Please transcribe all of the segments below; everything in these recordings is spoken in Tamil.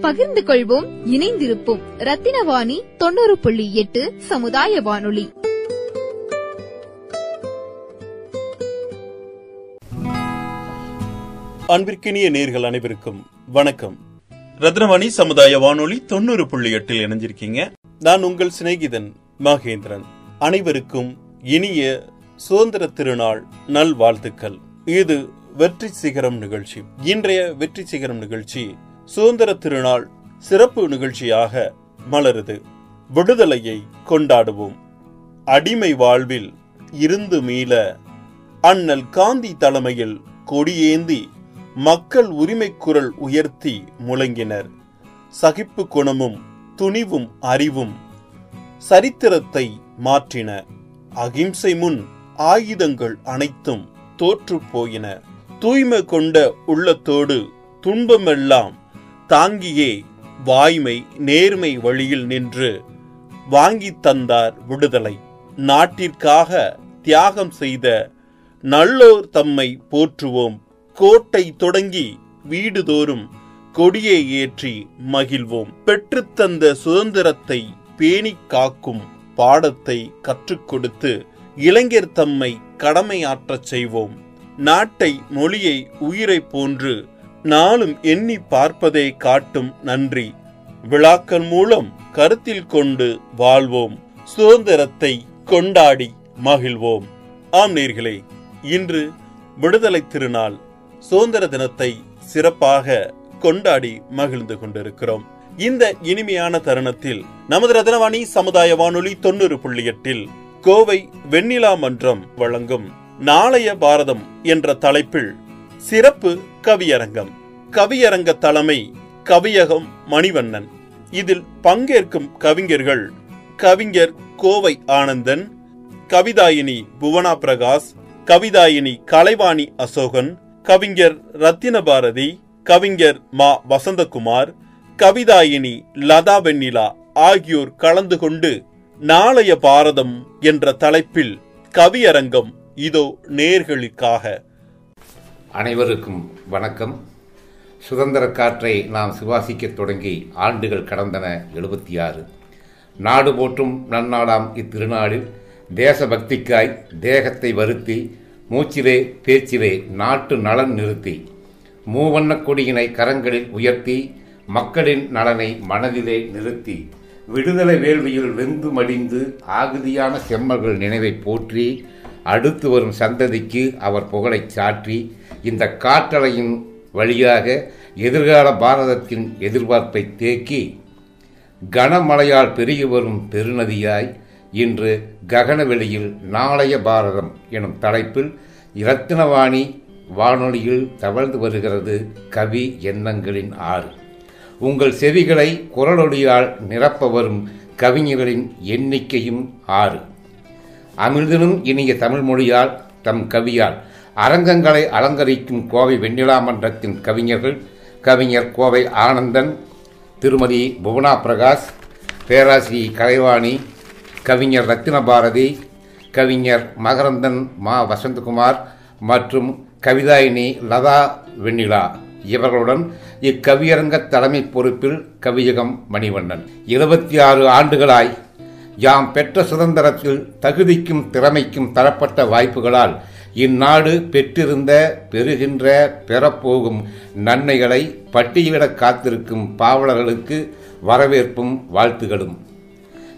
பகிர்ந்து கொள்வோம் இணைந்திருப்போம். ரத்தினவாணி தொண்ணூறு புள்ளி எட்டு சமுதாய வானொலி. அன்பிற்கினிய நேர்கள் அனைவருக்கும் வணக்கம். ரத்னவாணி சமுதாய வானொலி தொண்ணூறு புள்ளி எட்டில் இணைஞ்சிருக்கீங்க. நான் உங்கள் சிநேகிதன் மகேந்திரன். அனைவருக்கும் இனிய சுதந்திர திருநாள் நல்வாழ்த்துக்கள். இது வெற்றி சிகரம் நிகழ்ச்சி. இன்றைய வெற்றி சிகரம் நிகழ்ச்சி சுதந்திர திருநாள் சிறப்பு நிகழ்ச்சியாக மலருது. விடுதலையை கொண்டாடுவோம். அடிமை வாழ்வில் இருந்து மீள அண்ணல் காந்தி தலைமையில் கொடியேந்தி மக்கள் உரிமை குரல் உயர்த்தி முழங்கினர். சகிப்பு குணமும் துணிவும் அறிவும் சரித்திரத்தை மாற்றின. அகிம்சை முன் ஆயுதங்கள் அனைத்தும் தோற்று போயின. தூய்மை கொண்ட உள்ளத்தோடு துன்பமெல்லாம் தாங்கியே வாய்மை நேர்மை வழியில் நின்று வாங்கி தந்தார் விடுதலை. நாட்டிற்காக தியாகம் செய்த நல்லோர் தம்மை போற்றுவோம். கோட்டை தொடங்கி வீடுதோறும் கொடியை ஏற்றி மகிழ்வோம். பெற்றுத்தந்த சுதந்திரத்தை பேணிக் காக்கும் பாடத்தை கற்றுக் கொடுத்து இளைஞர் தம்மை கடமையாற்றச் செய்வோம். நாட்டை மொழியை உயிரை போன்று நாளும் எண்ணி பார்ப்பதை காட்டும் நன்றி. விழாக்கள் மூலம் கருத்தில் கொண்டு வாழ்வோம். சுதந்திரத்தை கொண்டாடி மகிழ்வோம். ஆம் நேர்களே இன்று விடுதலை திருநாள். சுதந்திர தினத்தை சிறப்பாக கொண்டாடி மகிழ்ந்து கொண்டிருக்கிறோம். இந்த இனிமையான தருணத்தில் நமது ரத்னவாணி சமுதாய வானொலி தொண்ணூறு புள்ளி எட்டில் கோவை வெண்ணிலா மன்றம் வழங்கும் நாளைய பாரதம் என்ற தலைப்பில் சிறப்பு கவியரங்கம். கவியரங்க தலைமை கவியகம் மணிவண்ணன். இதில் பங்கேற்கும் கவிஞர்கள் கவிஞர் கோவை ஆனந்தன் கவிதாயினி புவனா பிரகாஷ் கவிதாயினி கலைவாணி அசோகன் கவிஞர் ரத்தின பாரதி கவிஞர் மா வசந்தகுமார் கவிதாயினி லதா வெண்ணிலா ஆகியோர் கலந்து கொண்டு நாளைய பாரதம் என்ற தலைப்பில் கவியரங்கம் இதோ நேர்களுக்காக. அனைவருக்கும் வணக்கம். சுதந்திர காற்றை நாம் சுவாசிக்க தொடங்கி ஆண்டுகள் கடந்தன எழுபத்தி ஆறு நாடு போற்றும் நன்னாடாம் இத்திருநாளில் தேசபக்திக்காய் தேகத்தை வருத்தி மூச்சிலே பேச்சிலே நாட்டு நலன் நிறுத்தி மூவண்ணக் கொடியினை கரங்களில் உயர்த்தி மக்களின் நலனை மனதிலே நிறுத்தி விடுதலை வேள்வியில் வெந்து மடிந்து ஆகுதியான செம்மல்கள் நினைவை போற்றி அடுத்து வரும் சந்ததிக்கு அவர் புகழைச் சாற்றி இந்த காற்றலையின் வழியாக எதிர்கால பாரதத்தின் எதிர்பார்ப்பை தேக்கி கனமழையால் பெருகி வரும் பெருநதியாய் இன்று ககனவெளியில் நாளைய பாரதம் எனும் தலைப்பில் இரத்தினவாணி வானொலியில் தவழ்ந்து வருகிறது கவி எண்ணங்களின் ஆறு. உங்கள் செவிகளை குரலொலியால் நிரப்ப வரும் கவிஞர்களின் எண்ணிக்கையும் ஆறு. அமிர்தனும் இனிய தமிழ் மொழியால் தம் கவியால் அரங்கங்களை அலங்கரிக்கும் கோவை வெண்ணிலா மன்றத்தின் கவிஞர்கள் கவிஞர் கோவை ஆனந்தன் திருமதி புவனா பிரகாஷ் பேராசிரி கலைவாணி கவிஞர் ரத்தின பாரதி கவிஞர் மகரந்தன் மா வசந்தகுமார் மற்றும் கவிதாயினி லதா வெண்ணிலா. இவர்களுடன் இக்கவியரங்க தலைமை பொறுப்பில் கவியகம் மணிவண்ணன். இருபத்தி ஆறு ஆண்டுகளாய் யாம் பெற்ற சுதந்திரத்தில் தகுதிக்கும் திறமைக்கும் தரப்பட்ட வாய்ப்புகளால் இந்நாடு பெற்றிருந்த பெறுகின்ற பெறப்போகும் நன்மைகளை பட்டியலிட காத்திருக்கும் பாவலர்களுக்கு வரவேற்பும் வாழ்த்துகளும்.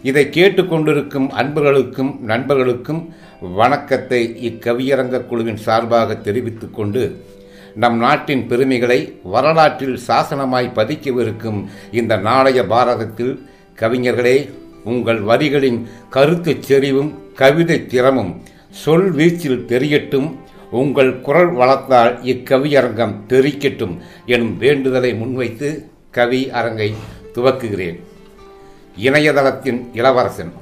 இதை கேட்டுக்கொண்டிருக்கும் அன்பர்களுக்கும் நண்பர்களுக்கும் வணக்கத்தை இக்கவியரங்க குழுவின் சார்பாக தெரிவித்துக் கொண்டு நம் நாட்டின் பெருமைகளை வரலாற்றில் சாசனமாய் பதிக்கவிருக்கும் இந்த நாளைய பாரதத்தில் கவிஞர்களே உங்கள் வரிகளின் கருத்துச் செறிவும் கவிதை திறமும் சொல் வீச்சில் தெரியட்டும் உங்கள் குரல் வளர்த்தால் இக்கவியரங்கம் தெரிக்கட்டும் எனும் வேண்டுதலை முன்வைத்து கவி அரங்கை துவக்குகிறேன். இணையதளத்தின் இளவரசன்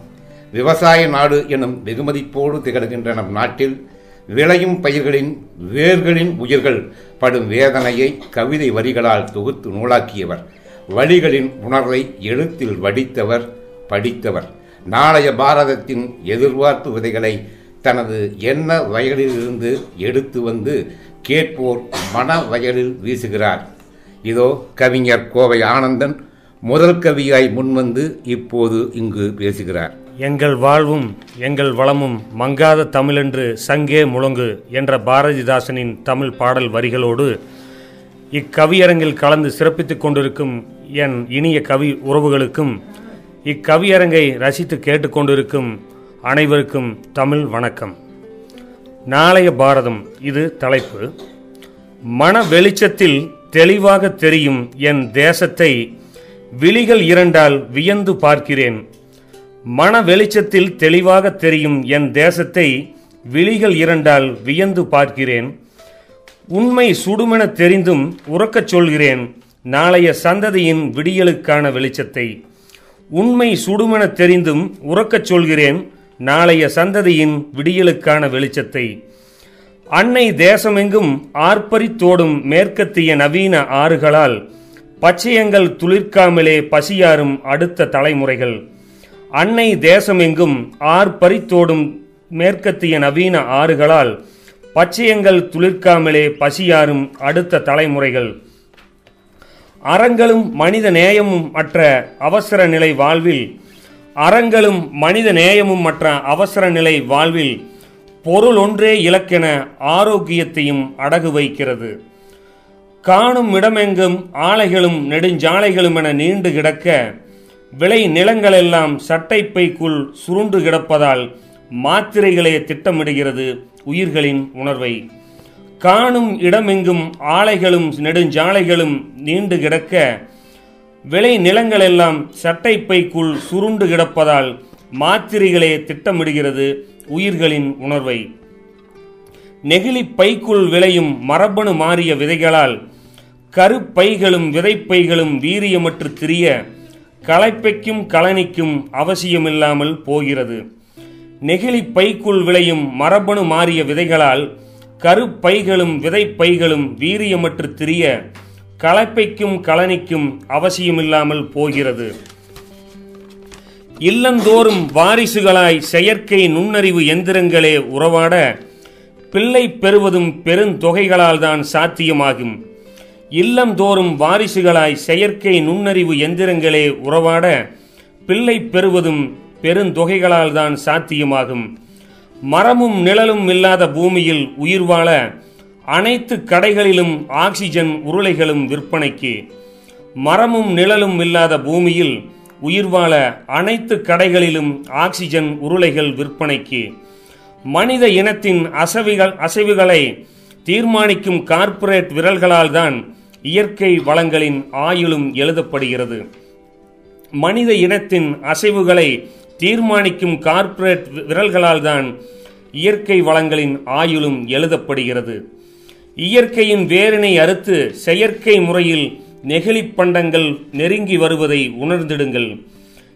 விவசாய நாடு எனும் வெகுமதிப்போடு திகழ்கின்ற நம் நாட்டில் விளையும் பயிர்களின் வேர்களின் உயிர்கள் படும் வேதனையை கவிதை வரிகளால் தொகுத்து நூலாக்கியவர் வழிகளின் உணர்வை எழுத்தில் வடித்தவர் படித்தவர். நாளைய பாரதத்தின் எதிர்பார்ப்பு விதைகளை தனது எண்ண வயலிலிருந்து எடுத்து வந்து கேட்போர் மன வயலில் வீசுகிறார். இதோ கவிஞர் கோவை ஆனந்தன் முதல் கவியாய் முன்வந்து இப்போது இங்கு பேசுகிறார். எங்கள் வாழ்வும் எங்கள் வளமும் மங்காத தமிழென்று சங்கே முழங்கு என்ற பாரதிதாசனின் தமிழ் பாடல் வரிகளோடு இக்கவியரங்கில் கலந்து சிறப்பித்துக் கொண்டிருக்கும் என் இனிய கவி உறவுகளுக்கும் இக்கவியரங்கை ரசித்து கேட்டுக்கொண்டிருக்கும் அனைவருக்கும் தமிழ் வணக்கம். நாளைய பாரதம் இது தலைப்பு. மன வெளிச்சத்தில் தெளிவாக தெரியும் என் தேசத்தை விழிகள் இரண்டால் வியந்து பார்க்கிறேன். மன வெளிச்சத்தில் தெளிவாக தெரியும் என் தேசத்தை விழிகள் இரண்டால் வியந்து பார்க்கிறேன். உண்மை சுடுமென தெரிந்தும் உறக்கச் சொல்கிறேன். நாளைய சந்ததியின் விடியலுக்கான வெளிச்சத்தை. உண்மை சுடுமென தெரிந்தும் உறக்கச் சொல்கிறேன். நாளைய சந்ததியின் விடியலுக்கான வெளிச்சத்தை. அன்னை தேசமெங்கும் ஆர்ப்பரித்தோடும் மேற்கத்திய நவீன ஆறுகளால் பச்சையங்கள் துளிர்க்காமலே பசியாரும் அடுத்த தலைமுறைகள். அன்னை தேசமெங்கும் ஆர்ப்பரித்தோடும் மேற்கத்திய நவீன ஆறுகளால் பச்சையங்கள் துளிர்க்காமலே பசியாரும் அடுத்த தலைமுறைகள். அறங்களும் மனித நேயமும் அற்ற அவசர நிலை வாழ்வில் அறங்களும் மனித நேயமும் மற்ற அவசர நிலை வாழ்வில் பொருள் ஒன்றே இலக்கென ஆரோக்கியத்தையும் அடகு வைக்கிறது. காணும் இடமெங்கும் ஆலைகளும் நெடுஞ்சாலைகளும் என நீண்டு கிடக்க விளை நிலங்களெல்லாம் சட்டைப்பைக்குள் சுருண்டு கிடப்பதால் மாத்திரைகளே திட்டமிடுகிறது உயிர்களின் உணர்வை. காணும் இடமெங்கும் ஆலைகளும் நெடுஞ்சாலைகளும் நீண்டு கிடக்க விளை சட்டை சட்டைப்பைக்குள் சுருண்டு கிடப்பதால் மாத்திரைகளே திட்டமிடுகிறது உயிர்களின் உணர்வை. நெகிழி பைக்குள் விளையும் மரபணு மாறிய விதைகளால் கருப்பைகளும் விதைப்பைகளும் வீரியமற்று திரிய களைப்பைக்கும் கலனிக்கும் அவசியமில்லாமல் போகிறது. நெகிழி பைக்குள் விளையும் மரபணு மாறிய விதைகளால் கருப்பைகளும் விதைப்பைகளும் வீரியமற்று திரிய களைப்பைக்கும் கலனிக்கும் அவசியமில்லாமல் போகிறது. இல்லந்தோறும் வாரிசுகளாய் செயற்கை நுண்ணறிவு எந்திரங்களே உறவாட பிள்ளை பெறுவதும் பெருந்தொகைகளால் தான் சாத்தியமாகும். இல்லந்தோறும் வாரிசுகளாய் செயற்கை நுண்ணறிவு எந்திரங்களே உறவாட பிள்ளை பெறுவதும் பெருந்தொகைகளால் தான் சாத்தியமாகும். மரமும் நிழலும் இல்லாத பூமியில் உயிர் வாழ அனைத்து கடைகளிலும் ஆக்சிஜன் உருளைகளும் விற்பனைக்கு. மரமும் நிழலும் இல்லாத பூமியில் உயிர் வாழ அனைத்து கடைகளிலும் ஆக்சிஜன் உருளைகள் விற்பனைக்கு. மனித இனத்தின் அசைவுகள் அசைவுகளை தீர்மானிக்கும் கார்ப்பரேட் விரல்களால் தான் இயற்கை வளங்களின் ஆயுளும் எழுதப்படுகிறது. மனித இனத்தின் அசைவுகளை தீர்மானிக்கும் கார்ப்பரேட் விரல்களால் தான் இயற்கை வளங்களின் ஆயுளும் எழுதப்படுகிறது. இயற்கையின் வேரினை அறுத்து செயற்கை முறையில் நெகிழிப்பண்டங்கள் நெருங்கி வருவதை உணர்ந்திடுங்கள்.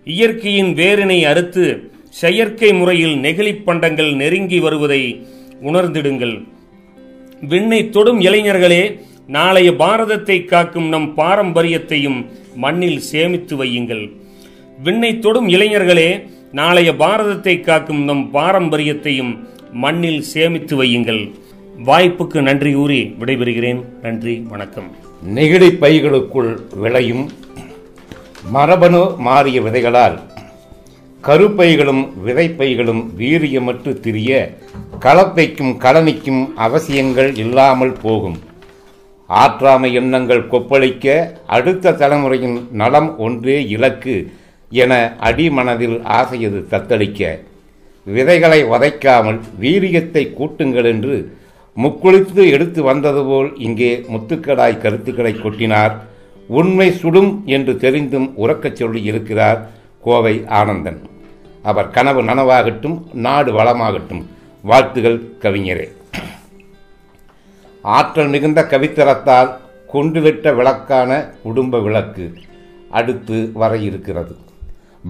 இயற்கையின் வேரினை அறுத்து செயற்கை முறையில் நெகிழிப் பண்டங்கள் நெருங்கி வருவதை உணர்ந்திடுங்கள். விண்ணை தொடும் இளைஞர்களே நாளைய பாரதத்தை காக்கும் நம் பாரம்பரியத்தையும் மண்ணில் சேமித்து வையுங்கள். விண்ணை தொடும் இளைஞர்களே நாளைய பாரதத்தை காக்கும் நம் பாரம்பரியத்தையும் மண்ணில் சேமித்து வையுங்கள். வாய்ப்புக்கு நன்றி கூறி விடைபெறுகிறேன். நன்றி வணக்கம். நெகிழி பைகளுக்குள் விளையும் மரபணு மாறிய விதைகளால் கருப்பைகளும் விதைப்பைகளும் வீரியமற்று திரிய களத்தைக்கும் கலனிக்கும் அவசியங்கள் இல்லாமல் போகும். ஆற்றாமை எண்ணங்கள் கொப்பளிக்க அடுத்த தலைமுறையின் நலம் ஒன்றே இலக்கு என அடிமனதில் ஆசையது தத்தளிக்க. விதைகளை வதைக்காமல் வீரியத்தை கூட்டுங்கள் என்று முக்குளித்து எடுத்து வந்தது போல் இங்கே முத்துக்கடாய் கருத்துக்களை கொட்டினார். உண்மை சுடும் என்று தெரிந்தும் உறக்கச் சொல்லி இருக்கிறார் கோவை ஆனந்தன். அவர் கனவு நனவாகட்டும் நாடு வளமாகட்டும். வாழ்த்துகள் கவிஞரே. ஆற்றல் மிகுந்த கவித்தரத்தால் கொண்டுவிட்ட விளக்கான குடும்ப விளக்கு அடுத்து வர இருக்கிறது.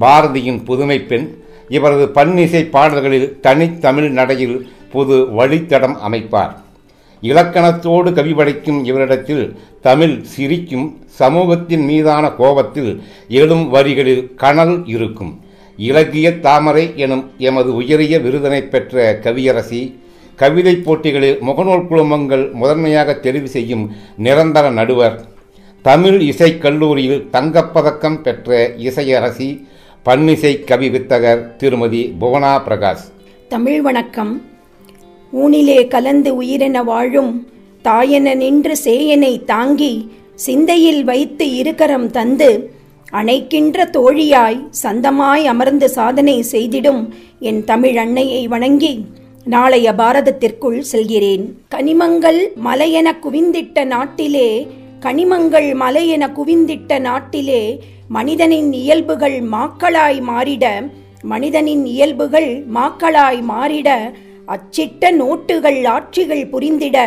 பாரதியின் புதுமை பெண் இவரது பன்னிசை பாடல்களில் தனித்தமிழ் நடையில் புது வழித்தடம் அமைப்பார். இலக்கணத்தோடு கவி படைக்கும் இவரிடத்தில் தமிழ் சிரிக்கும் சமூகத்தின் மீதான கோபத்தில் எழும் வரிகளில் கனல் இருக்கும். இலக்கிய தாமரை எனும் எமது உயரிய விருதினை பெற்ற கவியரசி கவிதை போட்டிகளில் முகநூல் குழுமங்கள் முதன்மையாக தெரிவு செய்யும் நிரந்தர நடுவர் தமிழ் இசை கல்லூரியில் தங்கப்பதக்கம் பெற்ற இசையரசி பன்னிசை கவி வித்தகர் திருமதி புவனா பிரகாஷ். தமிழ் வணக்கம். ஊனிலே கலந்து உயிரென வாழும் தாயென நின்று சேயனை தாங்கி சிந்தையில் வைத்து இருக்கரம் தந்து அணைக்கின்ற தோழியாய் சந்தமாய் அமர்ந்து சாதனை செய்திடும் என் தமிழ் அன்னையை வணங்கி நாளைய பாரதத்திற்குள் செல்கிறேன். கனிமங்கள் மலையென குவிந்திட்ட நாட்டிலே கனிமங்கள் மலையென குவிந்திட்ட நாட்டிலே மனிதனின் இயல்புகள் மாக்களாய் மாறிட மனிதனின் இயல்புகள் மாக்களாய் மாறிட அச்சிட்ட நோட்டுகள் ஆட்சிகள் புரிந்திட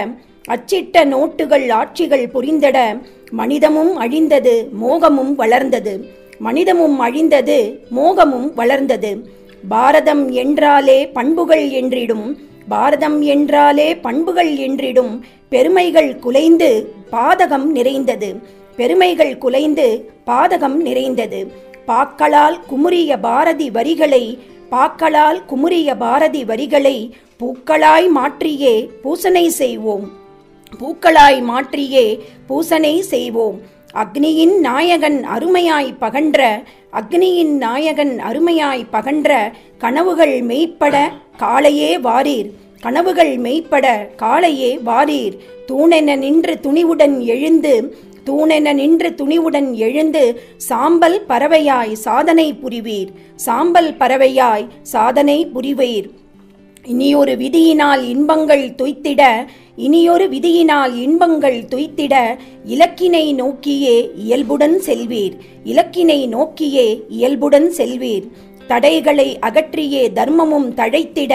அச்சிட்ட நோட்டுகள் ஆட்சிகள் புரிந்திட மனிதமும் அழிந்தது மோகமும் வளர்ந்தது. மனிதமும் அழிந்தது மோகமும் வளர்ந்தது. பாரதம் என்றாலே பண்புகள் என்றிடும் பாரதம் என்றாலே பண்புகள் என்றிடும் பெருமைகள் குலைந்து பாதகம் நிறைந்தது. பெருமைகள் குலைந்து பாதகம் நிறைந்தது. பாக்களால் குமுறிய பாரதி வரிகளை பாக்களால் குமுறிய பாரதி வரிகளை பூக்களாய் மாற்றியே பூசனை செய்வோம். பூக்களாய் மாற்றியே பூசனை செய்வோம். அக்னியின் நாயகன் அருமையாய் பகன்ற அக்னியின் நாயகன் அருமையாய் பகன்ற கனவுகள் மெய்ப்பட காளையே வாரீர். கனவுகள் மெய்ப்பட காளையே வாரீர். தூணென நின்று துணிவுடன் எழுந்து தூணென நின்று துணிவுடன் எழுந்து சாம்பல் பறவையாய் சாதனை புரிவீர். சாம்பல் பறவையாய் சாதனை புரிவீர். இனியொரு விதியினால் இன்பங்கள் துய்த்திட இனியொரு விதியினால் இன்பங்கள் துய்த்திட இலக்கினை நோக்கியே இயல்புடன் செல்வீர். இலக்கினை நோக்கியே இயல்புடன் செல்வீர். தடைகளை அகற்றியே தர்மமும் தழைத்திட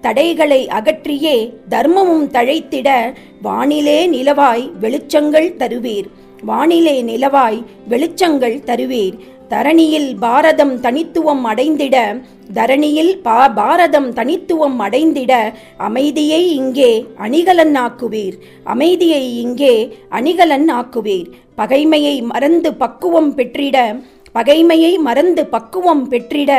தடைகளை அகற்றியே தர்மமும் தழைத்திட வானிலே நிலவாய் வெளிச்சங்கள் தருவீர். வானிலே நிலவாய் வெளிச்சங்கள் தருவீர். தரணியில் பாரதம் தனித்துவம் அடைந்திட தரணியில் பா பாரதம் தனித்துவம் அடைந்திட அமைதியை இங்கே அணிகலன் ஆக்குவீர். அமைதியை இங்கே அணிகலன் ஆக்குவீர். பகைமையை மறந்து பக்குவம் பெற்றிட பகைமையை மறந்து பக்குவம் பெற்றிட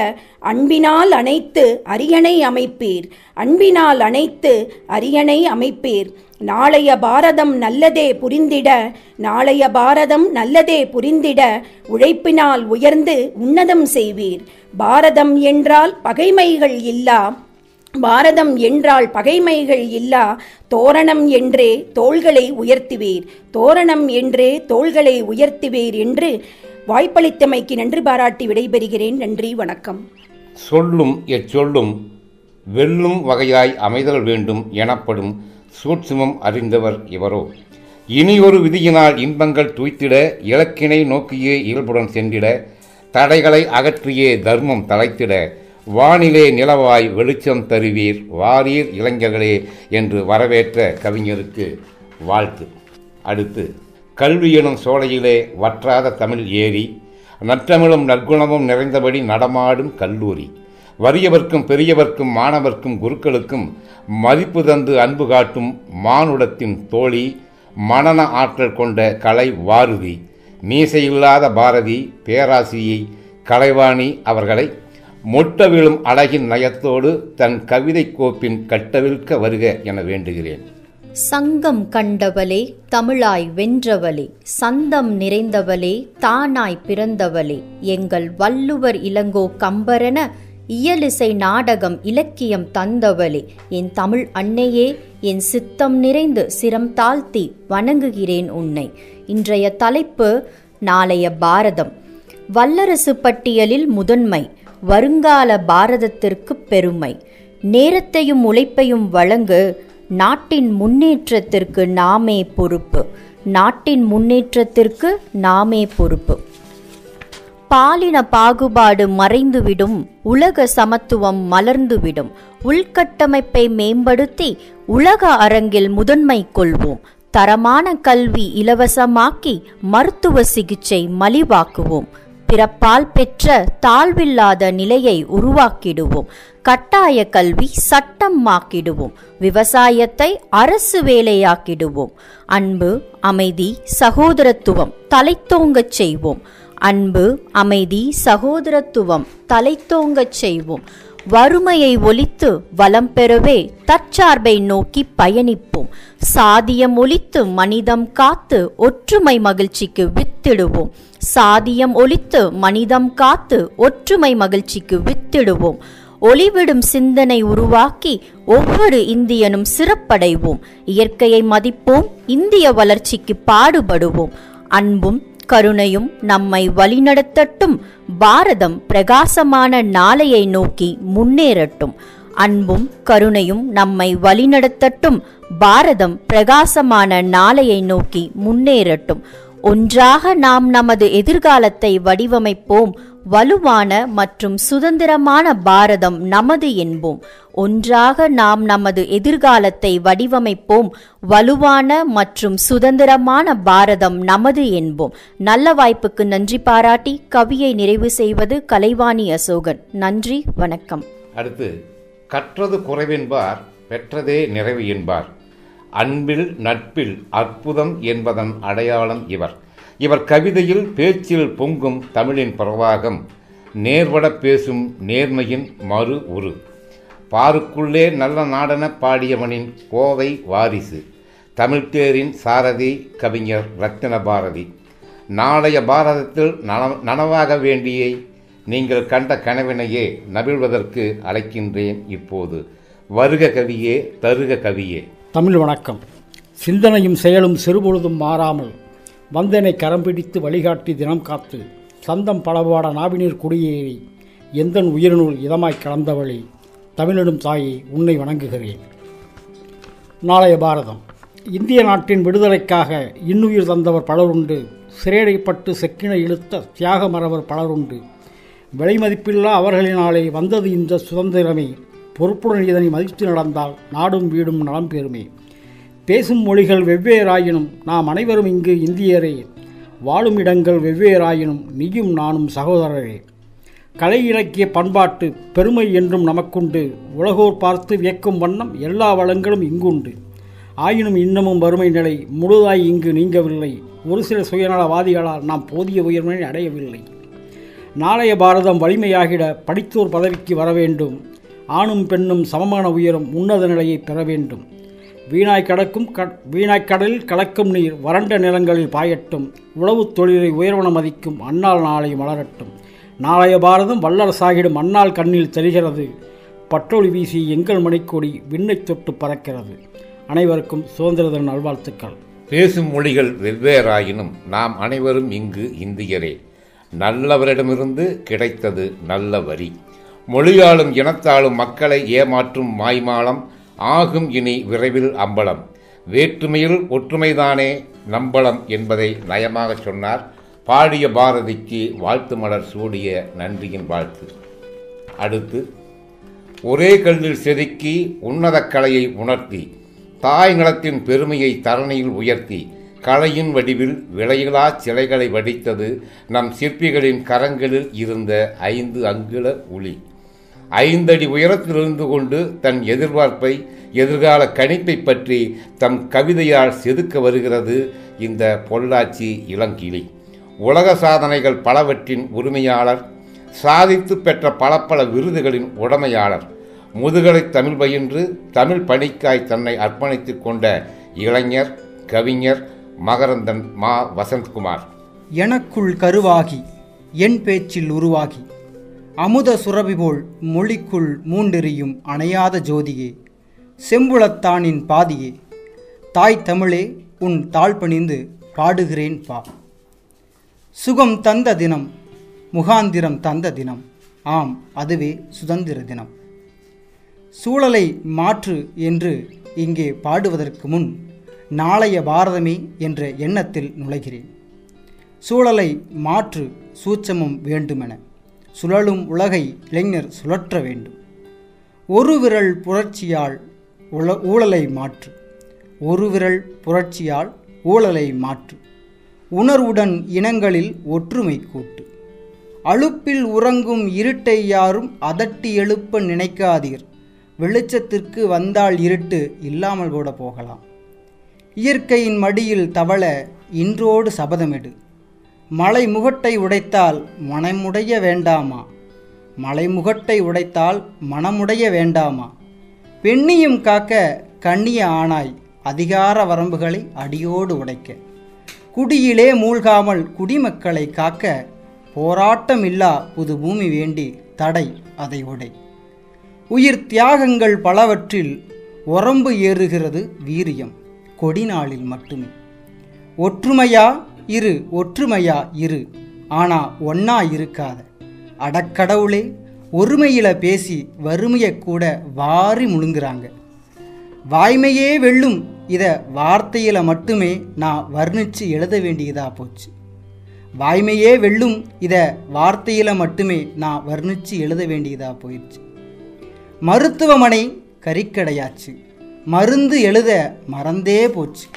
அன்பினால் அனைத்து அரியணை அமைப்பீர். அன்பினால் அனைத்து அரியணை அமைப்பீர். நாளைய பாரதம் நல்லதே புரிந்திட நாளைய பாரதம் நல்லதே புரிந்திட உழைப்பினால் உயர்ந்து உன்னதம் செய்வீர். பாரதம் என்றால் பகைமைகள் இல்லா பாரதம் என்றால் பகைமைகள் இல்லா தோரணம் என்றே தோள்களை உயர்த்துவீர். தோரணம் என்றே தோள்களை உயர்த்துவீர் என்று வாய்ப்பளித்தமைக்கு நன்றி பாராட்டி விடைபெறுகிறேன். நன்றி வணக்கம். சொல்லும் எச்சொல்லும் வெல்லும் வகையாய் அமைதல் வேண்டும் எனப்படும் சூட்சுமம் அறிந்தவர் இவரோ. இனியொரு விதியினால் இன்பங்கள் துய்த்திட இலக்கினை நோக்கியே இயல்புடன் சென்றிட தடைகளை அகற்றியே தர்மம் தலைத்திட வானிலே நிலவாய் வெளிச்சம் தருவீர் வாரீர் இளைஞர்களே என்று வரவேற்ற கவிஞருக்கு வாழ்த்து. அடுத்து கல்வி எனும் சோலையிலே வற்றாத தமிழ் ஏரி நற்றமிழும் நற்குணமும் நிறைந்தபடி நடமாடும் கல்லூரி. வறியவர்க்கும் பெரியவர்க்கும் மாணவர்க்கும் குருக்களுக்கும் மதிப்பு தந்து அன்பு காட்டும் மானுடத்தின் தோழி மனன ஆற்றல் கொண்ட கலை வாருதி. மீசையில்லாத பாரதி பேராசிரியை கலைவாணி அவர்களை மொட்ட விழும் அழகின் நயத்தோடு தன் கவிதை கோப்பின் கட்டவிழ்க்க வருக என வேண்டுகிறேன். சங்கம் கண்டவளே தமிழாய் வென்றவளே சந்தம் நிறைந்தவளே தானாய் பிறந்தவளே எங்கள் வள்ளுவர் இளங்கோ கம்பரென இயலிசை நாடகம் இலக்கியம் தந்தவளே என் தமிழ் அன்னையே என் சித்தம் நிறைந்து சிரம் தாழ்த்தி வணங்குகிறேன் உன்னை. இன்றைய தலைப்பு நாளைய பாரதம். வல்லரசு பட்டியலில் முதன்மை வருங்கால பாரதத்திற்கு பெருமை. நேரத்தையும் உழைப்பையும் வழங்கு நாட்டின் முன்னேற்றத்திற்கு நாமே பொறுப்பு. நாட்டின் முன்னேற்றத்திற்கு நாமே பொறுப்பு. பாலின பாகுபாடு மறைந்துவிடும் உலக சமத்துவம் மலர்ந்துவிடும். உள்கட்டமைப்பை மேம்படுத்தி உலக அரங்கில் முதன்மை கொள்வோம். தரமான கல்வி இலவசமாக்கி மருத்துவ சிகிச்சை மலிவாக்குவோம். பிறப்பால் பெற்ற தாழ்வில்லாத நிலையை உருவாக்கிடுவோம். கட்டாய கல்வி சட்டமாக்கிடுவோம். விவசாயத்தை அரசு வேலையாக்கிடுவோம். அன்பு அமைதி சகோதரத்துவம் தலைத்தோங்கச் செய்வோம். அன்பு அமைதி சகோதரத்துவம் தலைத்தோங்கச் செய்வோம். வறுமையை ஒழித்து வளம் பெறவே தற்சார்பை நோக்கி பயணிப்போம். சாதியம் ஒழித்து மனிதம் காத்து ஒற்றுமை மகிழ்ச்சிக்கு வித்திடுவோம். சாதியம் ஒழித்து மனிதம் காத்து ஒற்றுமை மகிழ்ச்சிக்கு வித்திடுவோம். ஒளிவிடும் சிந்தனை உருவாக்கி ஒவ்வொரு இந்தியனும் சிறப்படைவோம். இயற்கையை மதிப்போம் இந்திய வளர்ச்சிக்கு பாடுபடுவோம். அன்பும் கருணையும் நம்மை வழிநடத்தட்டும். பாரதம் பிரகாசமான நாளையை நோக்கி முன்னேறட்டும். அன்பும் கருணையும் நம்மை வழிநடத்தட்டும். பாரதம் பிரகாசமான நாளையை நோக்கி முன்னேறட்டும். ஒன்றாக நாம் நமது எதிர்காலத்தை வடிவமைப்போம். வலுவான மற்றும் சுதந்திரமான பாரதம் நமது என்போம். ஒன்றாக நாம் நமது எதிர்காலத்தை வடிவமைப்போம். வலுவான மற்றும் சுதந்திரமான பாரதம் நமது என்போம். நல்ல வாய்ப்புக்கு நன்றி பாராட்டி கவியை நிறைவு செய்வது கலைவாணி அசோகன். நன்றி வணக்கம். அடுத்து கற்றது குறைவென்பார் பெற்றதே நிறைவு என்பார். அன்பில் நட்பில் அற்புதம் என்பதன் அடையாளம் இவர். இவர் கவிதையில் பேச்சில் பொங்கும் தமிழின் பிரவாகம் நேர்வட பேசும் நேர்மையின் மறு உரு. பாருக்குள்ளே நல்ல நாடன பாடியவனின் கோவை வாரிசு தமிழ்த்தேரின் சாரதி கவிஞர் ரத்தின பாரதி நாளைய பாரதத்தில் நன- நனவாக வேண்டியை நீங்கள் கண்ட கனவினையே நபிழ்வதற்கு அழைக்கின்றேன் இப்போது. வருக கவியே தருக கவியே. தமிழ் வணக்கம். சிந்தனையும் செயலும் சிறுபொழுதும் மாறாமல் வந்தனை கரம் பிடித்து வழிகாட்டி தினம் காத்து சந்தம் பலவாட நாவினீர் குடியேறி எந்தன் உயிரினுள் இதமாய் கலந்தவளே தமிழிடும் தாயை உன்னை வணங்குகிறேன். நாளைய பாரதம். இந்திய நாட்டின் விடுதலைக்காக இன்னுயிர் தந்தவர் பலருண்டு சிறையடைப்பட்டு செக்கின இழுத்த தியாக மறவர் பலருண்டு. விலைமதிப்பில்லா அவர்களினாலே வந்தது இந்த சுதந்திரமே பொறுப்புடன் இதனை மதித்து நடந்தால் நாடும் வீடும் நலம் பெறுமே. பேசும் மொழிகள் வெவ்வேறாயினும் நாம் அனைவரும் இங்கு இந்தியரே. வாழும் இடங்கள் வெவ்வேறாயினும் நீயும் நானும் சகோதரரே. கலை இலக்கிய பண்பாட்டு பெருமை என்றும் நமக்குண்டு. உலகோர் பார்த்து வியக்கும் வண்ணம் எல்லா வளங்களும் இங்குண்டு. ஆயினும் இன்னமும் வறுமை நிலை முழுதாய் இங்கு நீங்கவில்லை. ஒரு சில சுயநலவாதிகளால் நாம் போதிய உயர்வினை அடையவில்லை. நாளைய பாரதம் வலிமையாகிட படித்தோர் பதவிக்கு வர வேண்டும் ஆணும் பெண்ணும் சமமான உயரும் உன்னத நிலையை பெற வேண்டும். வீணாய் கடக்கும் க- வீணாய் கடலில் கலக்கும் நீர் வறண்ட நிலங்களில் பாயட்டும். உழவுத் தொழிலை உயர்வன மதிக்கும் அன்னால் நாளை மலரட்டும். நாளைய பாரதம் வல்லரசாகிடும் அன்னால் கண்ணில் தெரிகிறது பட்டொளி வீசி எங்கள் மணிக்கொடி விண்ணைத் தொட்டு பறக்கிறது. அனைவருக்கும் சுதந்திர தின நல்வாழ்த்துக்கள். பேசும் மொழிகள் வெவ்வேறாயினும் நாம் அனைவரும் இங்கு இந்தியரே. நல்லவரிடமிருந்து கிடைத்தது நல்ல வரி. மொழியாலும் இனத்தாலும் மக்களை ஏமாற்றும் மாய்மாலம் ஆகும் இனி விரைவில் அம்பலம். வேற்றுமையில் ஒற்றுமைதானே நம்பலம் என்பதை நயமாக சொன்னார். பாடிய பாரதிக்கு வாழ்த்து மலர் சூடிய நன்றியின் வாழ்த்து. அடுத்து ஒரே கல்லில் செதுக்கி உன்னத கலையை உணர்த்தி தாய் நிலத்தின் பெருமையை தரணியில் உயர்த்தி கலையின் வடிவில் விலையிலா சிலைகளை வடித்தது நம் சிற்பிகளின் கரங்களில் இருந்த ஐந்து அங்குல ஒளி. ஐந்தடி உயரத்திலிருந்து கொண்டு தன் எதிர்பார்ப்பை எதிர்கால கணிப்பை பற்றி தம் கவிதையால் செதுக்க வருகிறது இந்த பொள்ளாச்சி இளங்கிளி. உலக சாதனைகள் பலவற்றின் உரிமையாளர் சாதித்து பெற்ற பல பல விருதுகளின் உடமையாளர். முதுகலை தமிழ் பயின்று தமிழ் பணிக்காய் தன்னை அர்ப்பணித்துக் கொண்ட இளைஞர் கவிஞர் மகரந்தன் மா வசந்த்குமார். எனக்குள் கருவாகி என் பேச்சில் உருவாகி அமுத சுரபி போல் மொழிக்குள் மூண்டெறியும் அணையாத ஜோதியே செம்புளத்தானின் பாதியே தாய் தமிழே உன் தாழ்பணிந்து பாடுகிறேன் பா. சுகம் தந்த தினம் முகாந்திரம் தந்த தினம் ஆம் அதுவே சுதந்திர தினம். சூழலை மாற்று என்று இங்கே பாடுவதற்கு முன் நாளைய பாரதமே என்ற எண்ணத்தில் நுழைகிறேன். சூழலை மாற்று சூட்சமும் வேண்டுமென. சுழலும் உலகை இளைஞர் சுழற்ற வேண்டும். ஒரு விரல் புரட்சியால் உல ஊழலை மாற்று. ஒரு விரல் புரட்சியால் ஊழலை மாற்று. உணர்வுடன் இனங்களில் ஒற்றுமை கூட்டு. அழுப்பில் உறங்கும் இருட்டை யாரும் அதட்டி எழுப்ப நினைக்காதீர். வெளிச்சத்திற்கு வந்தால் இருட்டு இல்லாமல் கூட போகலாம். இயற்கையின் மடியில் தவள இன்றோடு சபதமிடு. மலை முகட்டை உடைத்தால் மனமுடைய வேண்டாமா? மலை முகட்டை உடைத்தால் மனமுடைய வேண்டாமா? பெண்ணியும் காக்க கண்ணிய ஆனாய் அதிகார வரம்புகளை அடியோடு உடைக்க. குடியிலே மூழ்காமல் குடிமக்களை காக்க போராட்டம் இல்லா புது பூமி வேண்டி தடை அதை உடை. உயிர் தியாகங்கள் பலவற்றில் உரம்பு ஏறுகிறது வீரியம் கொடிநாளில் மட்டுமே. ஒற்றுமையா? இரு ஒற்றுமையா இரு. ஆனா ஒன்னா இருக்காத. அடக்கடவுளே ஒருமையில பேசி வறுமையை கூட வாரி முழுங்குறாங்க. வாய்மையே வெல்லும் இதை வார்த்தையில மட்டுமே நான் வர்ணித்து எழுத வேண்டியதா போச்சு. வாய்மையே வெல்லும் இதை வார்த்தையில மட்டுமே நான் வர்ணித்து எழுத வேண்டியதா போயிடுச்சு. மருத்துவமனை கறிக்கடையாச்சு. மருந்து எழுத மறந்தே போச்சு.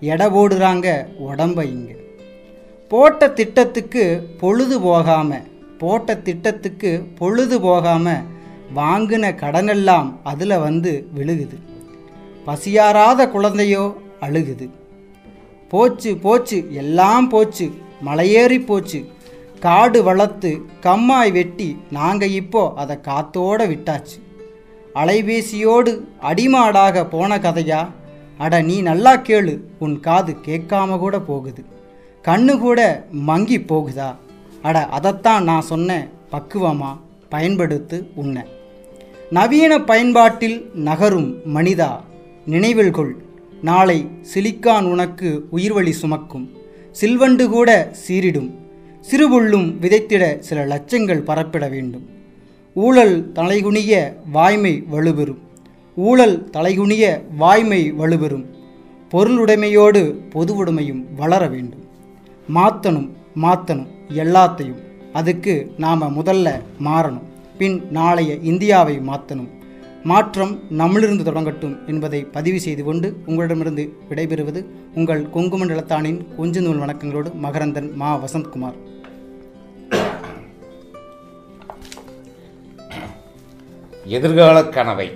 எடை போடுறாங்க உடம்ப இங்கே. போட்ட திட்டத்துக்கு பொழுது போகாமல் போட்ட திட்டத்துக்கு பொழுது போகாமல் வாங்கின கடனெல்லாம் அதில் வந்து விழுகுது. பசியாராத குழந்தையோ அழுகுது. போச்சு போச்சு எல்லாம் போச்சு மலையேறி போச்சு. காடு வளர்த்து கம்மாய் வெட்டி நாங்கள் இப்போ அதை காத்தோட விட்டாச்சு. அலைபேசியோடு அடிமாடாக போன கதையா? அட நீ நல்லா கேளு உன் காது கேட்காம கூட போகுது. கண்ணு கூட மங்கி போகுதா? அட அதைத்தான் நான் சொன்ன பக்குவமா? பயன்படுத்து உன்னை நவீன பயன்பாட்டில் நகரும் மனிதா நினைவில் கொள். நாளை சிலிக்கான் உனக்கு உயிர்வழி சுமக்கும். சில்வண்டு கூட சீரிடும் சிறுபுள்ளும் விதைத்திட சில லட்சங்கள் பரப்பிட வேண்டும். ஊழல் தலைகுனிய வாய்மை வலுபெறும். ஊழல் தலைகுனிய வாய்மை வலுபெறும். பொருளுடைமையோடு பொதுவுடைமையும் வளர வேண்டும். மாற்றணும் மாத்தணும் எல்லாத்தையும். அதுக்கு நாம் முதல்ல மாறணும். பின் நாளைய இந்தியாவை மாற்றணும் மாற்றம் நம்மளிருந்து தொடங்கட்டும் என்பதை பதிவு செய்து கொண்டு உங்களிடமிருந்து விடைபெறுவது உங்கள் கொங்கு மண்டலத்தானின் கொஞ்ச நூல் வணக்கங்களோடு மகரந்தன் மா வசந்த்குமார். எதிர்கால கனவை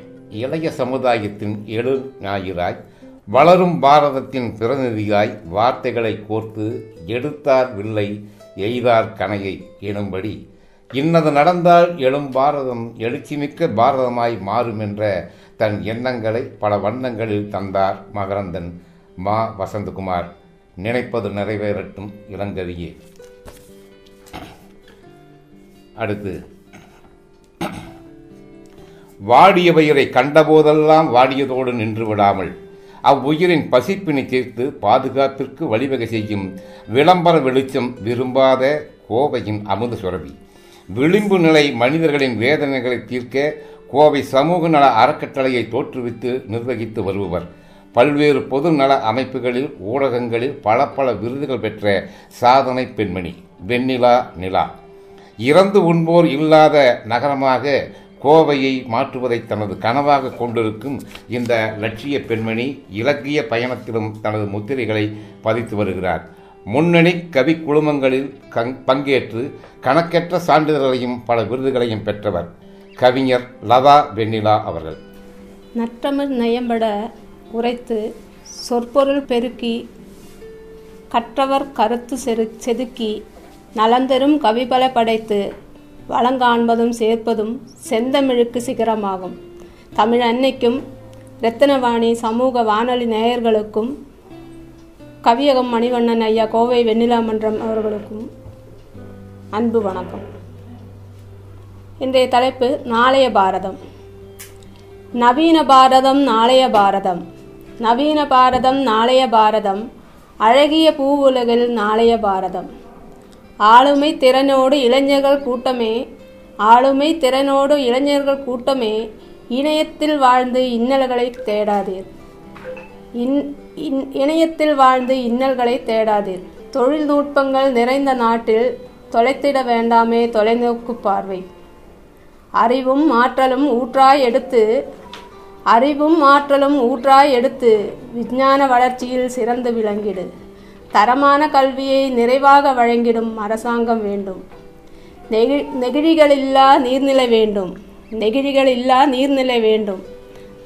இளைய சமுதாயத்தின் எழு ஞாயிறாய் வளரும் பாரதத்தின் பிரதிநிதியாய் வார்த்தைகளை கோர்த்து எடுத்தார் வில்லை எய்தார் கனையை எனும்படி. இன்னது நடந்தால் எழும் பாரதம் எழுச்சிமிக்க பாரதமாய் மாறும் என்ற தன் எண்ணங்களை பல வண்ணங்களில் தந்தார் மகரந்தன். மா. வசந்தகுமார் நினைப்பது நிறைவேறட்டும் இளங்கவியே அடுத்து. வாடிய பயிரை கண்டபோதெல்லாம் வாடியதோடு நின்று விடாமல் அவ்வுயிரின் பசிப்பினை தீர்த்து பாதுகாப்பிற்கு வழிவகை செய்யும் விளம்பர வெளிச்சம் விரும்பாத கோவையின் அமுத சுரபி. விளிம்பு நிலை மனிதர்களின் வேதனைகளை தீர்க்க கோவை சமூக நல அறக்கட்டளையை தோற்றுவித்து நிர்வகித்து வருபவர். பல்வேறு பொது நல அமைப்புகளில் ஊடகங்களில் பல பல விருதுகள் பெற்ற சாதனை பெண்மணி. வெண்ணிலா நிலா. இறந்து உண்போர் இல்லாத நகரமாக கோவையை மாற்றுவதை தனது கனவாக கொண்டிருக்கும் இந்த லட்சிய பெண்மணி இலக்கிய பயணத்திலும் தனது முத்திரைகளை பதித்து வருகிறார். முன்னணி கவி குழுமங்களில் கங் பங்கேற்று கணக்கற்ற சான்றிதழ்களையும் பல விருதுகளையும் பெற்றவர். கவிஞர் லதா வெண்ணிலா அவர்கள். நற்றமிழ் நயம்பட உரைத்து சொற்பொருள் பெருக்கி கற்றவர் கருத்து செரு செதுக்கி நலந்தரும் கவிபல படைத்து வளங்காண்பதும் சேர்ப்பதும் செந்தமிழுக்கு சிகரமாகும். தமிழ் அன்னைக்கும் ரத்தனவாணி சமூக வானொலி நேயர்களுக்கும் கவியகம் மணிவண்ணன் ஐயா கோவை வெண்ணிலா மன்றம் அவர்களுக்கும் அன்பு வணக்கம். இன்றைய தலைப்பு நாளைய பாரதம். நவீன பாரதம் நாளைய பாரதம். நவீன பாரதம் நாளைய பாரதம். அழகிய பூவுலகில் நாளைய பாரதம். ஆளுமை திறனோடு இளைஞர்கள் கூட்டமே ஆளுமை திறனோடு இளைஞர்கள் கூட்டமே இணையத்தில் வாழ்ந்து இன்னல்களை தேடாதீர். இன் இன்- இணையத்தில் வாழ்ந்து இன்னல்களை தேடாதீர். தொழில்நுட்பங்கள் நிறைந்த நாட்டில் தொலைத்திட வேண்டாமே தொலைநோக்கு பார்வை. அறிவும் ஆற்றலும் ஊற்றாய் எடுத்து அறிவும் ஆற்றலும் ஊற்றாய் எடுத்து விஞ்ஞான வளர்ச்சியில் சிறந்து விளங்கிடு. தரமான கல்வியை நிறைவாக வழங்கிடும் அரசாங்கம் வேண்டும். நெகி நெகிழிகளில்லா நீர்நிலை வேண்டும். நெகிழிகள் இல்லா நீர்நிலை வேண்டும்.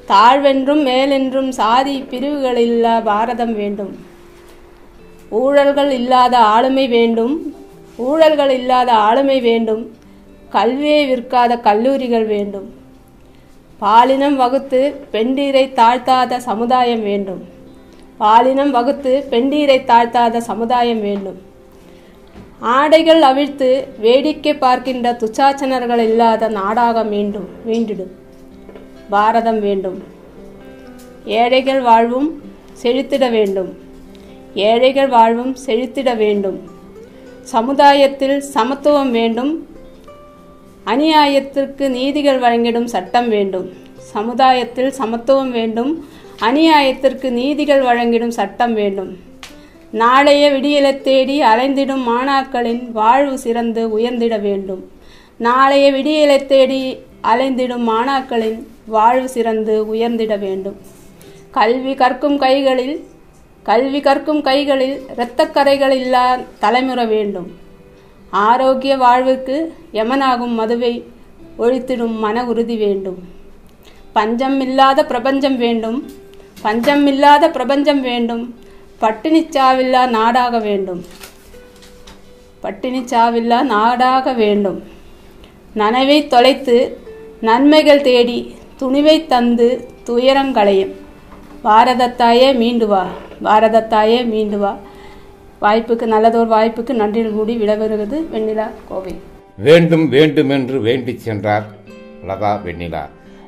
தாழ்வென்றும் மேலென்றும் சாதி பிரிவுகளில்லா பாரதம் வேண்டும். ஊழல்கள் இல்லாத ஆளுமை வேண்டும். ஊழல்கள் இல்லாத ஆளுமை வேண்டும். கல்வியை விற்காத கல்லூரிகள் வேண்டும். பாலினம் வகுத்து பெண்டீரை தாழ்த்தாத சமுதாயம் வேண்டும். பாலினம் வகுத்து பெண்டீரை தாழ்த்தாத சமுதாயம் வேண்டும். ஆடைகள் அவிழ்த்து வேடிக்கை பார்க்கின்ற துச்சாச்சனர்கள் இல்லாத நாடாக மீண்டும் மீண்டிடும். பாரதம் வேண்டும். ஏழைகள் வாழ்வும் செழித்திட வேண்டும். ஏழைகள் வாழ்வும் செழித்திட வேண்டும். சமுதாயத்தில் சமத்துவம் வேண்டும். அநியாயத்திற்கு நீதிகள் வழங்கிடும் சட்டம் வேண்டும். சமுதாயத்தில் சமத்துவம் வேண்டும். அநியாயத்திற்கு நீதிகள் வழங்கிடும் சட்டம் வேண்டும். நாளைய விடியலை தேடி அலைந்திடும் மாணாக்களின் வாழ்வு சிறந்து உயர்ந்திட வேண்டும். நாளைய விடியலை தேடி அலைந்திடும் மாணாக்களின் வாழ்வு சிறந்து உயர்ந்திட வேண்டும். கல்வி கற்கும் கைகளில் கல்வி கற்கும் கைகளில் இரத்தக்கரைகள் இல்லா தலைமுறை வேண்டும். ஆரோக்கிய வாழ்வுக்கு யமனாகும் மதுவை ஒழித்திடும் மன உறுதி வேண்டும். பஞ்சம் இல்லாத பிரபஞ்சம் வேண்டும். பஞ்சம் இல்லாத பிரபஞ்சம் வேண்டும். பட்டினி சாவில்லா நாடாக வேண்டும். பட்டினி சாவில்லா நாடாக வேண்டும். நனவை தொலைத்து நன்மைகள் தேடி துணிவை தந்து துயரங்களையும் பாரதத்தாயே மீண்டு வா. பாரதத்தாயே மீண்டு வா. வாய்ப்புக்கு நல்லதோர் வாய்ப்புக்கு நன்றி கூடி விடைபெறுகிறது வெண்ணிலா கோவை. வேண்டும் வேண்டும் என்று வேண்டி சென்றார் லதா வெண்ணிலா.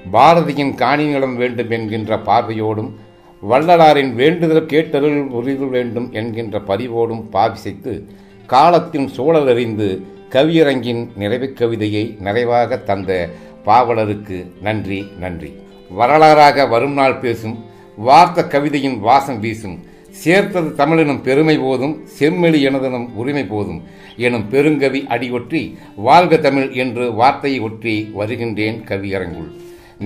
பாரதியின் காணிநிலம் வேண்டும் என்கின்ற பார்வையோடும் வள்ளலாரின் வேண்டுதல் கேட்டருள் உரிவு வேண்டும் என்கின்ற பதிவோடும் பாவிசைத்து காலத்தின் சூழலறிந்து கவியரங்கின் நிறைவு கவிதையை நிறைவாக தந்த பாவலருக்கு நன்றி நன்றி. வரலாறாக வரும் நாள் பேசும் வார்த்த கவிதையின் வாசம் வீசும் சேர்த்தது தமிழெனும் பெருமை போதும் செம்மொழி எனதனும் உரிமை போதும் எனும் பெருங்கவி அடியொற்றி வாழ்க தமிழ் என்று வார்த்தையை ஒற்றி வருகின்றேன் கவியரங்குள்.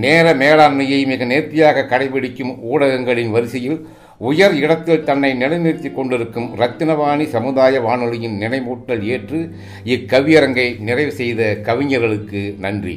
நேர மேலாண்மையை மிக நேர்த்தியாக கடைபிடிக்கும் ஊடகங்களின் வரிசையில் உயர் இடத்தில் தன்னை நிலைநிறுத்திக் கொண்டிருக்கும் ரத்தினவாணி சமுதாய வானொலியின் நினைவூட்டல் ஏற்று இக்கவியரங்கை நிறைவு செய்த கவிஞர்களுக்கு நன்றி.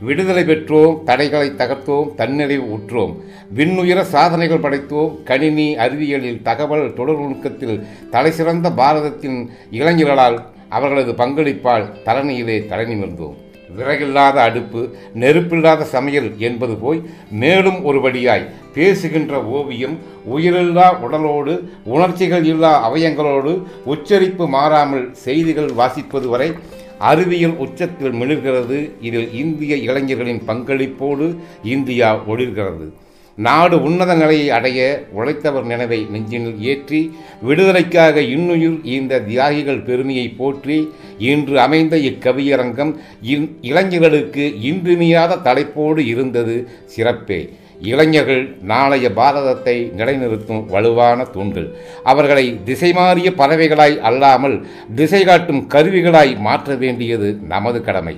விடுதலை பெற்றோம் தடைகளை தகர்த்தோம் தன்னிறைவு உற்றோம். விண்ணுயர சாதனைகள் படைத்தோம். கணினி அறிவியலில் தகவல் தொடர்நுணுக்கத்தில் தலைசிறந்த பாரதத்தின் இளைஞர்களால் அவர்களது பங்களிப்பால் தரணியிலே தலை நிமிர்ந்தோம். விறகில்லாத அடுப்பு நெருப்பில்லாத சமையல் என்பது போய் மேலும் ஒருபடியாய் பேசுகின்ற ஓவியம் உயிரில்லா உடலோடு உணர்ச்சிகள் இல்லா அவயங்களோடு உச்சரிப்பு மாறாமல் செய்திகள் வாசிப்பது வரை அறிவியல் உச்சத்தில் மிளிர்கிறது. இதில் இந்திய இளைஞர்களின் பங்களிப்போடு இந்தியா ஒளிர்கிறது. நாடு உன்னத நிலையை அடைய உழைத்தவர் நினைவை நெஞ்சினில் ஏற்றி விடுதலைக்காக இன்னுயிர் இந்த தியாகிகள் பெருமையை போற்றி இன்று அமைந்த இக்கவியரங்கம் இன் இளைஞர்களுக்கு இன்றியமையாத தலைப்போடு இருந்தது சிறப்பே. இளைஞர்கள் நாளைய பாரதத்தை நிலைநிறுத்தும் வலுவான தூண்கள். அவர்களை திசை மாறிய பறவைகளாய் அல்லாமல் திசை காட்டும் கருவிகளாய் மாற்ற வேண்டியது நமது கடமை.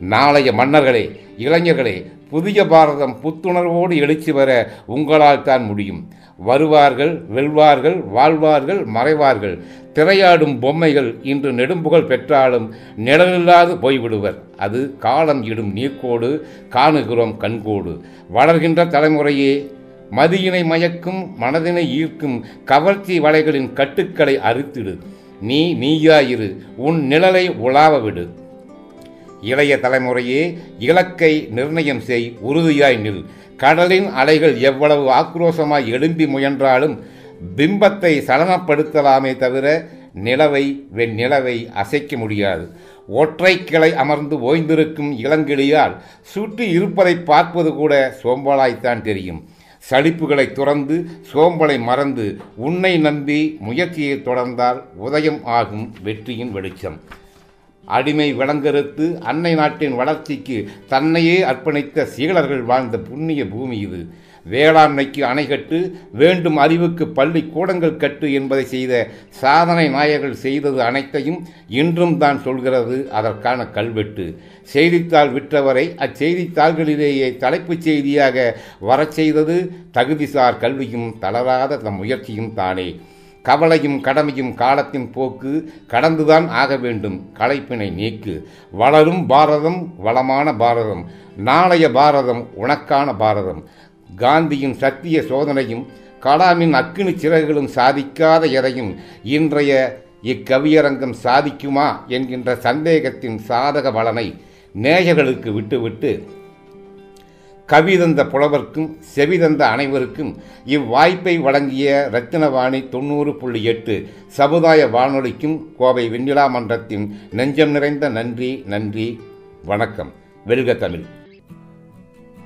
நாளைய மன்னர்களே இளைஞர்களே புதிய பாரதம் புத்துணர்வோடு எழுச்சி வர உங்களால் தான் முடியும். வருவார்கள் வெல்வார்கள் வாழ்வார்கள் மறைவார்கள். திரையாடும் பொம்மைகள் இன்று நெடும்புகழ் பெற்றாலும் நிழலில்லாது போய்விடுவர். அது காலம் இடும் நீர்க்கோடு காணுகிறோம் கண்கோடு. வளர்கின்ற தலைமுறையே மதியினை மயக்கும் மனதினை ஈர்க்கும் கவர்ச்சி வலைகளின் கட்டுக்களை அறுத்திடு. நீ நீயாயிரு உன் நிழலை உலாவ விடு. இளைய தலைமுறையே இலக்கை நிர்ணயம் செய் உறுதியாய் நில். கடலின் அலைகள் எவ்வளவு ஆக்ரோஷமாய் எழும்பி முயன்றாலும் பிம்பத்தை சலனப்படுத்தலாமே தவிர நிலவை வெண்ணிலவை அசைக்க முடியாது. ஒற்றை கிளை அமர்ந்து ஓய்ந்திருக்கும் இளங்கிளியால் சுற்றி இருப்பதை பார்ப்பது கூட சோம்பலாய்த்தான் தெரியும். சளிப்புகளை துறந்து சோம்பலை மறந்து உன்னை நம்பி முயற்சியை தொடர்ந்தால் உதயம் ஆகும் வெற்றியின் வெளிச்சம். அடிமை விளங்கறுத்து அன்னை நாட்டின் வளர்ச்சிக்கு தன்னையே அர்ப்பணித்த சீலர்கள் வாழ்ந்த புண்ணிய பூமி இது. வேளாண்மைக்கு அணை கட்டு வேண்டும் அறிவுக்கு பள்ளி கூடங்கள் கட்டு என்பதை செய்த சாதனை நாயகர்கள் செய்தது அனைத்தையும் இன்றும் தான் சொல்கிறது அதற்கான கல்வெட்டு. செய்தித்தாள் விற்றவரை அச்செய்தித்தாள்களிலேயே தலைப்புச் செய்தியாக வரச் செய்தது தகுதிசார் கல்வியும் தளராத தம் முயற்சியும் தானே. கவலையும் கடமையும் காலத்தின் போக்கு கடந்துதான் ஆக வேண்டும். களைப்பினை நீக்கு. வளரும் பாரதம் வளமான பாரதம். நாளைய பாரதம் உனக்கான பாரதம். காந்தியின் சத்திய சோதனையும் கலாமின் அக்கினி சிறகுகளும் சாதிக்காத எதையும் இன்றைய இக்கவியரங்கம் சாதிக்குமா என்கின்ற சந்தேகத்தின் சாதக பலனை நேயர்களுக்கு விட்டுவிட்டு கவிதந்த புலவர்க்கும் செவிதந்த அனைவருக்கும் இவ்வாய்ப்பை வழங்கிய ரத்தினவாணி தொண்ணூறு புள்ளி எட்டு சமுதாய வானொலிக்கும் கோவை வெண்ணிலா மன்றத்தின் நெஞ்சம் நிறைந்த நன்றி நன்றி வணக்கம். வெல்க தமிழ்.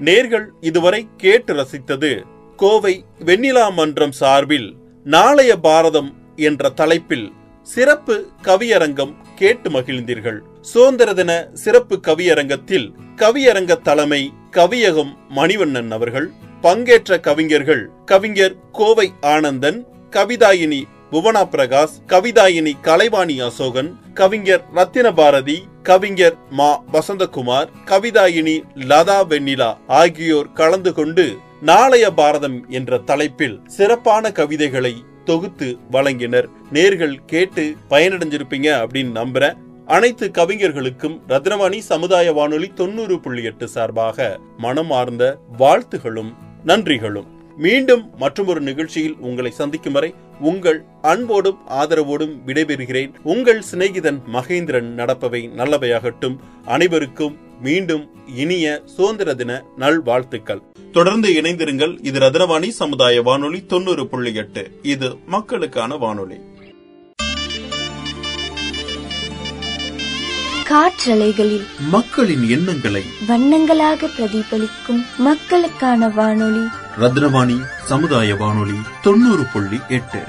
நேர்கள் இதுவரை கேட்டு ரசித்தது கோவை வெண்ணிலா மன்றம் சார்பில் நாளைய பாரதம் என்ற தலைப்பில் சிறப்பு கவியரங்கம் கேட்டு மகிழ்ந்தீர்கள். சுதந்திர தின சிறப்பு கவியரங்கத்தில் கவியரங்க தலைமை கவியகம் மணிவண்ணன் அவர்கள் பங்கேற்ற கவிஞர்கள் கவிஞர் கோவை ஆனந்தன் கவிதாயினி புவனா பிரகாஷ் கவிதாயினி கலைவாணி அசோகன் கவிஞர் ரத்தின பாரதி கவிஞர் மா வசந்தகுமார் கவிதாயினி லதா வெண்ணிலா ஆகியோர் கலந்து கொண்டு நாளைய பாரதம் என்ற தலைப்பில் சிறப்பான கவிதைகளை தொகுத்து வழங்கினர். நேர்கள் கேட்டு பயனடைஞ்சிருப்பீங்க அப்படின்னு நம்புறேன். அனைத்து கவிஞர்களுக்கும் ரத்னவாணி சமுதாய வானொலி தொண்ணூறு புள்ளி எட்டு சார்பாக மனமார்ந்த வாழ்த்துகளும் நன்றிகளும். மீண்டும் மற்றொரு நிகழ்ச்சியில் உங்களை சந்திக்கும் வரை உங்கள் அன்போடும் ஆதரவோடும் விடைபெறுகிறேன். உங்கள் சிநேகிதன் மகேந்திரன் நடப்பவை நல்லவையாகட்டும். அனைவருக்கும் மீண்டும் இனிய சுதந்திர தின நல்வாழ்த்துக்கள். தொடர்ந்து இணைந்திருங்கள். இது ரத்னவாணி சமுதாய வானொலி தொண்ணூறு புள்ளி எட்டு. இது மக்களுக்கான வானொலி. காற்றலைகளில் மக்களின் எண்ணங்களை வண்ணங்களாக பிரதிபலிக்கும் மக்களுக்கான வானொலி. ரத்னவாணி சமுதாய வானொலி தொண்ணூறு புள்ளி எட்டு.